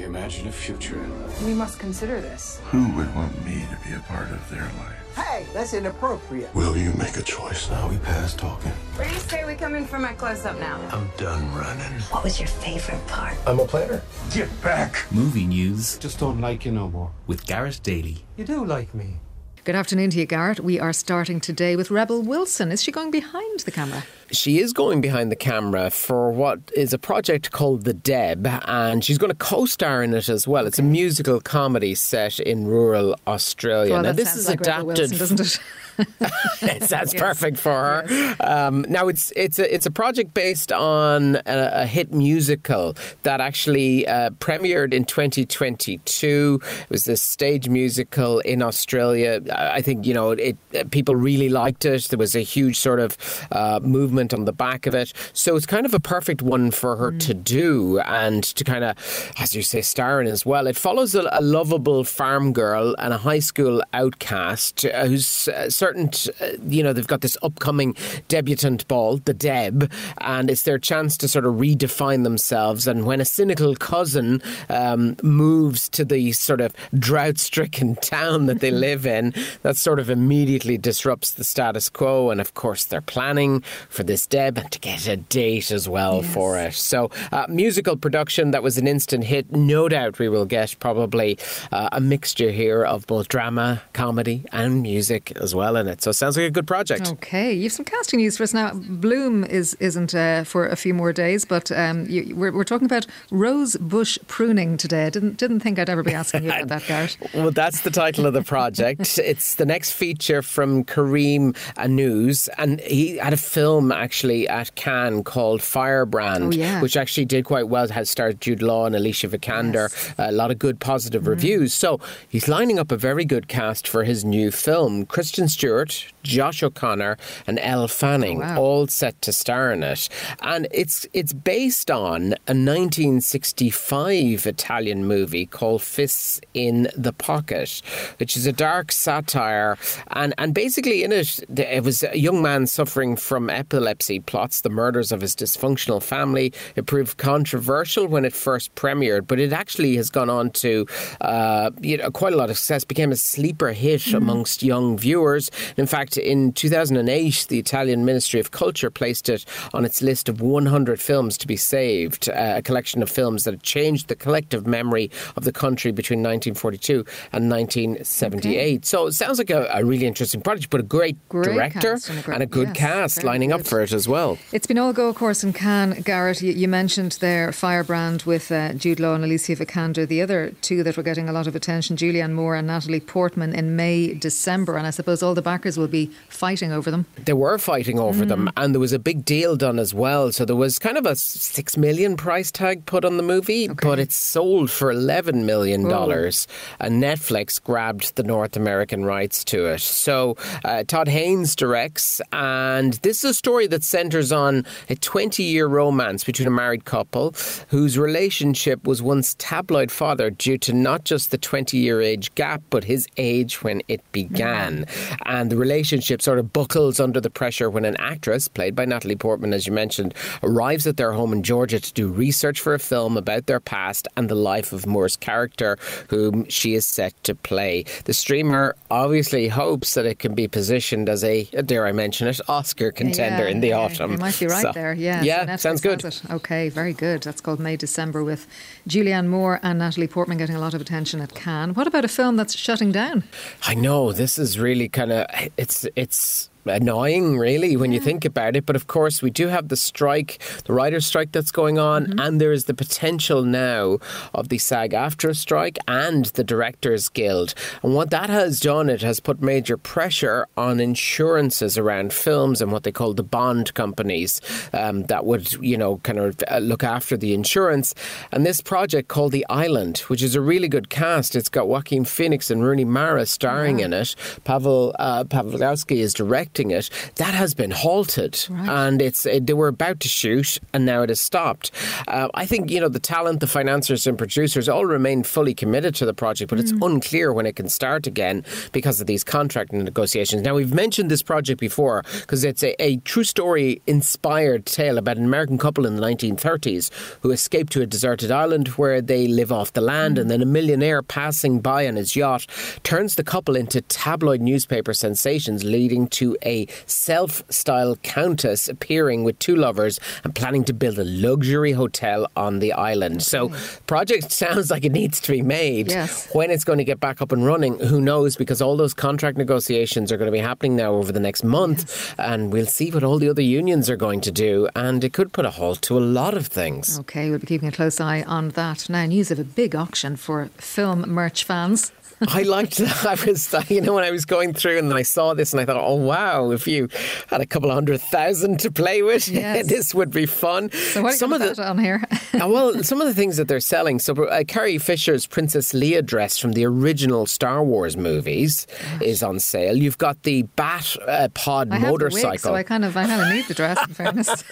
We imagine a future. We must consider this. Who would want me to be a part of their life? Hey, that's inappropriate. Will you make a choice now? We past talking. Where do you say we come in for my close up now? I'm done running. What was your favorite part? I'm a planner. Get back. Movie news Just don't like you no more. with Garrett Daly. You do like me. Good afternoon to you, Garrett. We are starting today with Rebel Wilson. Is she going behind the camera? She is going behind the camera for what is a project called The Deb, and she's going to co star in it as well. It's a musical comedy set in rural Australia. Well, now, this is like adapted. Wilson, doesn't it? Yes, that's Yes. perfect for her. Um, now it's it's a it's a project based on a, a hit musical that actually uh, premiered in 2022. It was a stage musical in Australia. I think you know it. People really liked it. There was a huge sort of uh, movement on the back of it. So it's kind of a perfect one for her to do and to kind of, as you say, star in as well. It follows a, a lovable farm girl and a high school outcast uh, who's uh, certain, uh, you know, they've got this upcoming debutante ball, the Deb, and it's their chance to sort of redefine themselves. And when a cynical cousin um, moves to the sort of drought stricken town that they live in, that sort of immediately disrupts the status quo. And of course, they're planning for this Deb and to get a date as well for it. So, uh, musical production that was an instant hit. No doubt we will get probably uh, a mixture here of both drama, comedy, and music as well in it. So, it sounds like a good project. Okay, you have some casting news for us now. Bloom is isn't uh, for a few more days, but um, you, we're, we're talking about rose bush pruning today. I didn't didn't think I'd ever be asking you about that, Garrett. Well, that's the title of the project. it's the next feature from Karim Aïnouz, and he had a film actually at Cannes called Firebrand, Oh, yeah. which actually did quite well. It has starred Jude Law and Alicia Vikander, a lot of good positive Mm. reviews. So he's lining up a very good cast for his new film. Kristen Stewart, Josh O'Connor, and Elle Fanning, Oh, wow. all set to star in it. And it's it's based on a 1965 Italian movie called Fists in the Pocket, which is a dark satire. And, and basically, in it, it was a young man suffering from epilepsy, plots the murders of his dysfunctional family. It proved controversial when it first premiered, but it actually has gone on to uh, you know, quite a lot of success, became a sleeper hit amongst young viewers. In fact, in 2008, the Italian Ministry of Culture placed it on its list of 100 films to be saved, uh, a collection of films that had changed the collective memory of the country between 1942 and 1978. So it sounds like a, a really interesting project, but a great, Great director and a great- good yes, cast lining up for it as well. It's been all go, of course, in Cannes. Garrett, you, you mentioned there Firebrand with uh, Jude Law and Alicia Vikander. The other two that were getting a lot of attention, Julianne Moore and Natalie Portman, in May, December. And I suppose all the backers will be fighting over them. They were fighting over them, Mm. and there was a big deal done as well. So there was kind of a six million price tag put on the movie, but it sold for eleven million dollars, and Netflix grabbed the North American rights to it. So uh, Todd Haynes directs, and this is a story that centers on a twenty-year romance between a married couple whose relationship was once tabloid fodder due to not just the twenty-year age gap, but his age when it began, and the relationship sort of buckles under the pressure when an actress, played by Natalie Portman, as you mentioned, arrives at their home in Georgia to do research for a film about their past and the life of Moore's character, whom she is set to play. The streamer obviously hopes that it can be positioned as a, uh, dare I mention it, Oscar contender Yeah, in the yeah, autumn. You might be right So, there. Yeah, Yeah, so sounds good. Okay, very good. That's called May December with Julianne Moore and Natalie Portman getting a lot of attention at Cannes. What about a film that's shutting down? I know this is really kind of it's it's annoying, really, when you think about it. But of course, we do have the strike, the writer's strike that's going on, and there is the potential now of the SAG AFTRA strike and the Directors Guild. And what that has done, it has put major pressure on insurances around films and what they call the bond companies um, that would, you know, kind of uh, look after the insurance. And this project called The Island, which is a really good cast, it's got Joaquin Phoenix and Rooney Mara starring in it. Pavel uh, Pawlikowski is directing directing it, that has been halted, and it's it, they were about to shoot, and now it has stopped. Uh, I think you know the talent, the financiers, and producers all remain fully committed to the project, but it's unclear when it can start again because of these contract negotiations. Now we've mentioned this project before because it's a, a true story inspired tale about an American couple in the 1930s who escaped to a deserted island where they live off the land, and then a millionaire passing by on his yacht turns the couple into tabloid newspaper sensations, leading to a self-style countess appearing with two lovers and planning to build a luxury hotel on the island. So, hmm. project sounds like it needs to be made. Yes. When it's going to get back up and running, who knows? Because all those contract negotiations are going to be happening now over the next month, and we'll see what all the other unions are going to do, and it could put a halt to a lot of things. Okay, we'll be keeping a close eye on that. Now, news of a big auction for film merch fans. I liked that. I was, uh, you know, when I was going through and then I saw this and I thought, oh wow, if you had a couple of hundred thousand to play with, Yes. this would be fun. So, what some of the on here? Uh, well, some of the things that they're selling. So, uh, Carrie Fisher's Princess Leia dress from the original Star Wars movies is on sale. You've got the Bat uh, Pod I have the wig, so I kind of, I kind of need the dress. In fairness,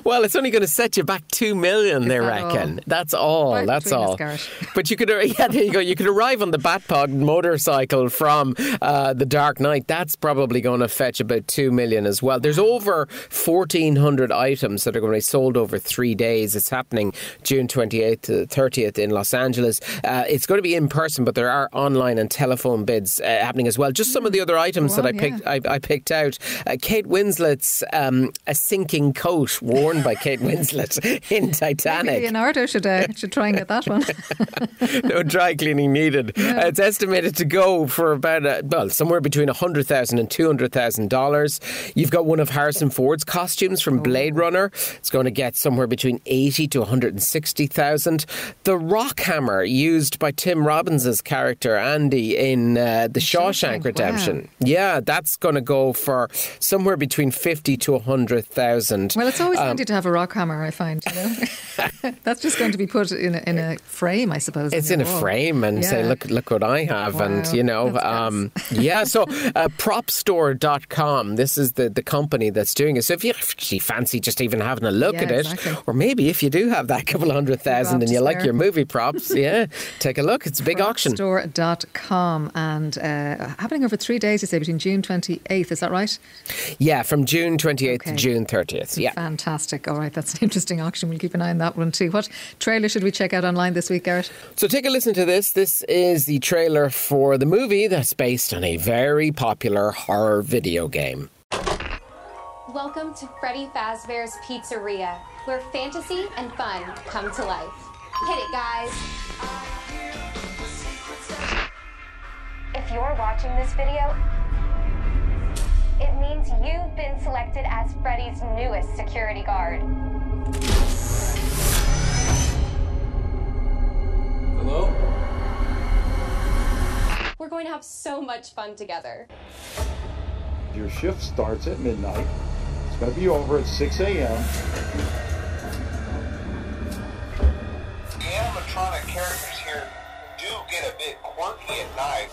well, it's only going to set you back two million, they that all? reckon. That's all. Right that's all. But you could, yeah, there you go. You could arrive on the Bat Pod motorcycle from uh, the Dark Knight. That's probably going to fetch about two million as well. There's over fourteen hundred items that are going to be sold over three days. It's happening June twenty eighth to thirtieth in Los Angeles. Uh, it's going to be in person, but there are online and telephone bids uh, happening as well. Just some of the other items that I picked. I, I picked out uh, Kate Winslet's um, a sinking coat worn by Kate Winslet in Titanic. Leonardo should uh, should try and get that one. no dry cleaning needed. Uh, it's estimated to go for about uh, well somewhere between hundred thousand and two hundred thousand dollars. You've got one of Harrison Ford's costumes from Blade Runner. It's going to get somewhere between eighty to one hundred and sixty thousand. The rock hammer used by Tim Robbins' character Andy in uh, the Shawshank Shawshank, Redemption. Yeah, that's going to go for somewhere between fifty to hundred thousand. Well, it's always Um, handy to have a rock hammer. I find, you know, that's just going to be put in a, in a frame, I suppose. It's in a wall. frame and say, look, look what I have, and you know, um, yeah. So, uh, propstore.com. This is the the company that's doing it. So, if you actually fancy just even having a look Yeah, at it, exactly. or maybe if you do have that couple of hundred thousand and you like there. your movie props, yeah, take a look. It's a big auction. Store.com and uh, happening over three days, you say, between June 28th, is that right? Yeah, from June twenty eighth Okay. to June thirtieth. Yeah. Fantastic. All right, that's an interesting auction. We'll keep an eye on that one too. What trailer should we check out online this week, Garrett? So take a listen to this. This is the trailer for the movie that's based on a very popular horror video game. Welcome to Freddy Fazbear's Pizzeria, where fantasy and fun come to life. Hit it, guys. If you're watching this video, it means you've been selected as Freddy's newest security guard. Hello? We're going to have so much fun together. Your shift starts at midnight. It's going to be over at 6 a.m. The animatronic characters here do get a bit quirky at night.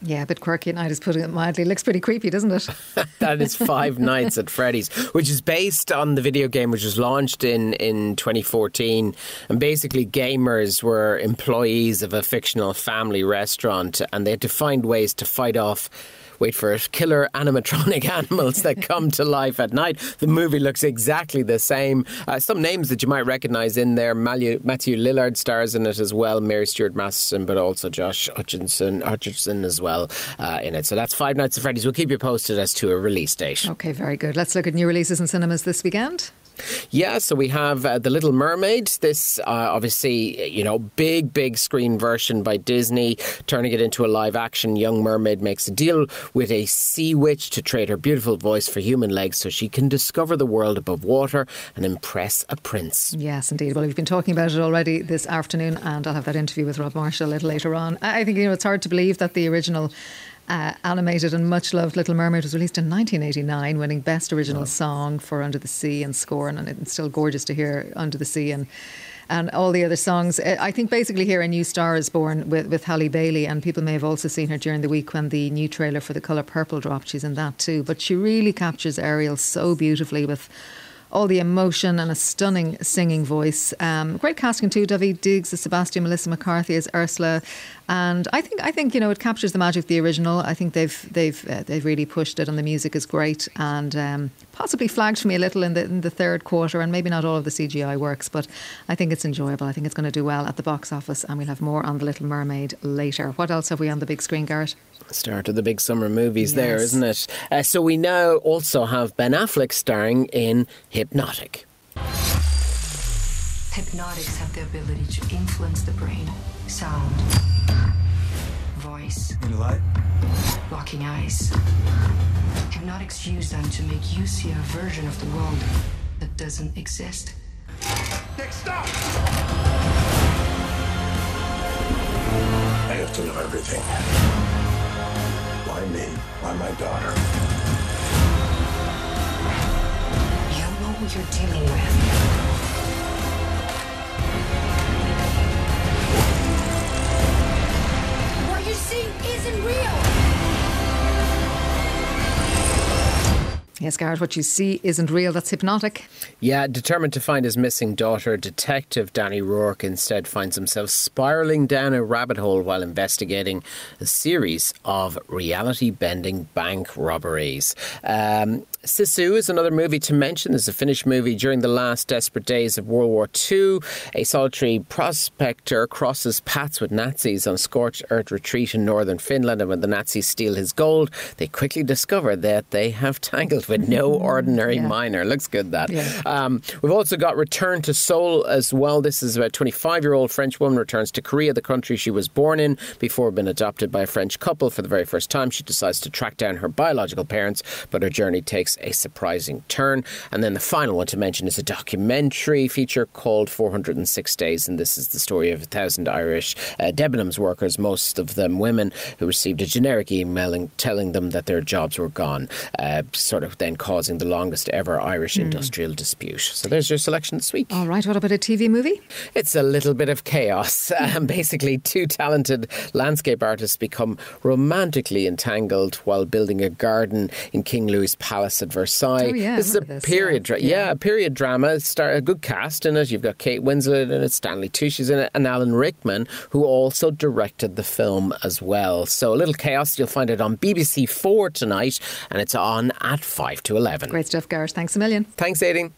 Yeah, a bit quirky at night is putting it mildly. Looks pretty creepy, doesn't it? that is Five Nights at Freddy's, which is based on the video game which was launched in, in 2014. And basically, gamers were employees of a fictional family restaurant and they had to find ways to fight off. Wait for it. Killer animatronic animals that come to life at night. The movie looks exactly the same. Uh, some names that you might recognise in there. Matthew, Matthew Lillard stars in it as well. Mary Stuart Masterson, but also Josh Hutchinson, Hutcherson as well uh, in it. So that's Five Nights at Freddy's. We'll keep you posted as to a release date. Okay, very good. Let's look at new releases in cinemas this weekend. Yeah, so we have uh, The Little Mermaid. This, uh, obviously, you know, big, big screen version by Disney, turning it into a live action. Young Mermaid makes a deal with a sea witch to trade her beautiful voice for human legs so she can discover the world above water and impress a prince. Yes, indeed. Well, we've been talking about it already this afternoon, and I'll have that interview with Rob Marshall a little later on. I I think you know it's hard to believe that the original. Uh, animated and much loved Little Mermaid was released in 1989, winning Best Original Song for Under the Sea and score, and it's still gorgeous to hear Under the Sea. And and all the other songs. Uh, I think basically here a new star is born with, with Halle Bailey, and people may have also seen her during the week when the new trailer for The Colour Purple dropped. She's in that too. But she really captures Ariel so beautifully with all the emotion and a stunning singing voice. Um, great casting too. Daveed Diggs as Sebastian, Melissa McCarthy as Ursula, and I think I think you know it captures the magic of the original. I think they've they've uh, they've really pushed it, and the music is great, and um, possibly flagged for me a little in the in the third quarter, and maybe not all of the CGI works, but I think it's enjoyable. I think it's going to do well at the box office, and we'll have more on the Little Mermaid later. What else have we on the big screen, Garrett? Start of the big summer movies there, Yes. isn't it? Uh, so we now also have Ben Affleck starring in Hypnotic. Hypnotics have the ability to influence the brain, sound, voice, Any light? locking eyes. Hypnotics use them to make you see a version of the world that doesn't exist. Nick, stop! I have to know everything. Why me? Why my daughter? You know who you're dealing with. What you see isn't real. That's hypnotic. Yeah, determined to find his missing daughter, Detective Danny Rourke instead finds himself spiraling down a rabbit hole while investigating a series of reality bending bank robberies. Um, Sisu is another movie to mention. This is a Finnish movie during the last desperate days of World War II. A solitary prospector crosses paths with Nazis on a scorched earth retreat in northern Finland, and when the Nazis steal his gold, they quickly discover that they have tangled with no ordinary Yeah. miner. Looks good, that. Yeah. Um, we've also got Return to Seoul as well. This is about 25 year old French woman returns to Korea, the country she was born in, before being adopted by a French couple for the very first time. She decides to track down her biological parents, but her journey takes a surprising turn. And then the final one to mention is a documentary feature called 406 Days, and this is the story of a thousand Irish uh, Debenhams workers, most of them women, who received a generic email telling them that their jobs were gone, uh, sort of then causing the longest ever Irish industrial dispute. So there's your selection this week. All right, what about a TV movie? It's a little bit of chaos. Um, basically, two talented landscape artists become romantically entangled while building a garden in King Louis Palace at Versailles. Oh, yeah, this is a this, period, yeah. dra- yeah. A period drama. Star a good cast in it. You've got Kate Winslet in it, Stanley Tucci's in it, and Alan Rickman, who also directed the film as well. So a little chaos. You'll find it on BBC Four tonight, and it's on at five to eleven. Great stuff, Garrett. Thanks a million. Thanks, Aiding.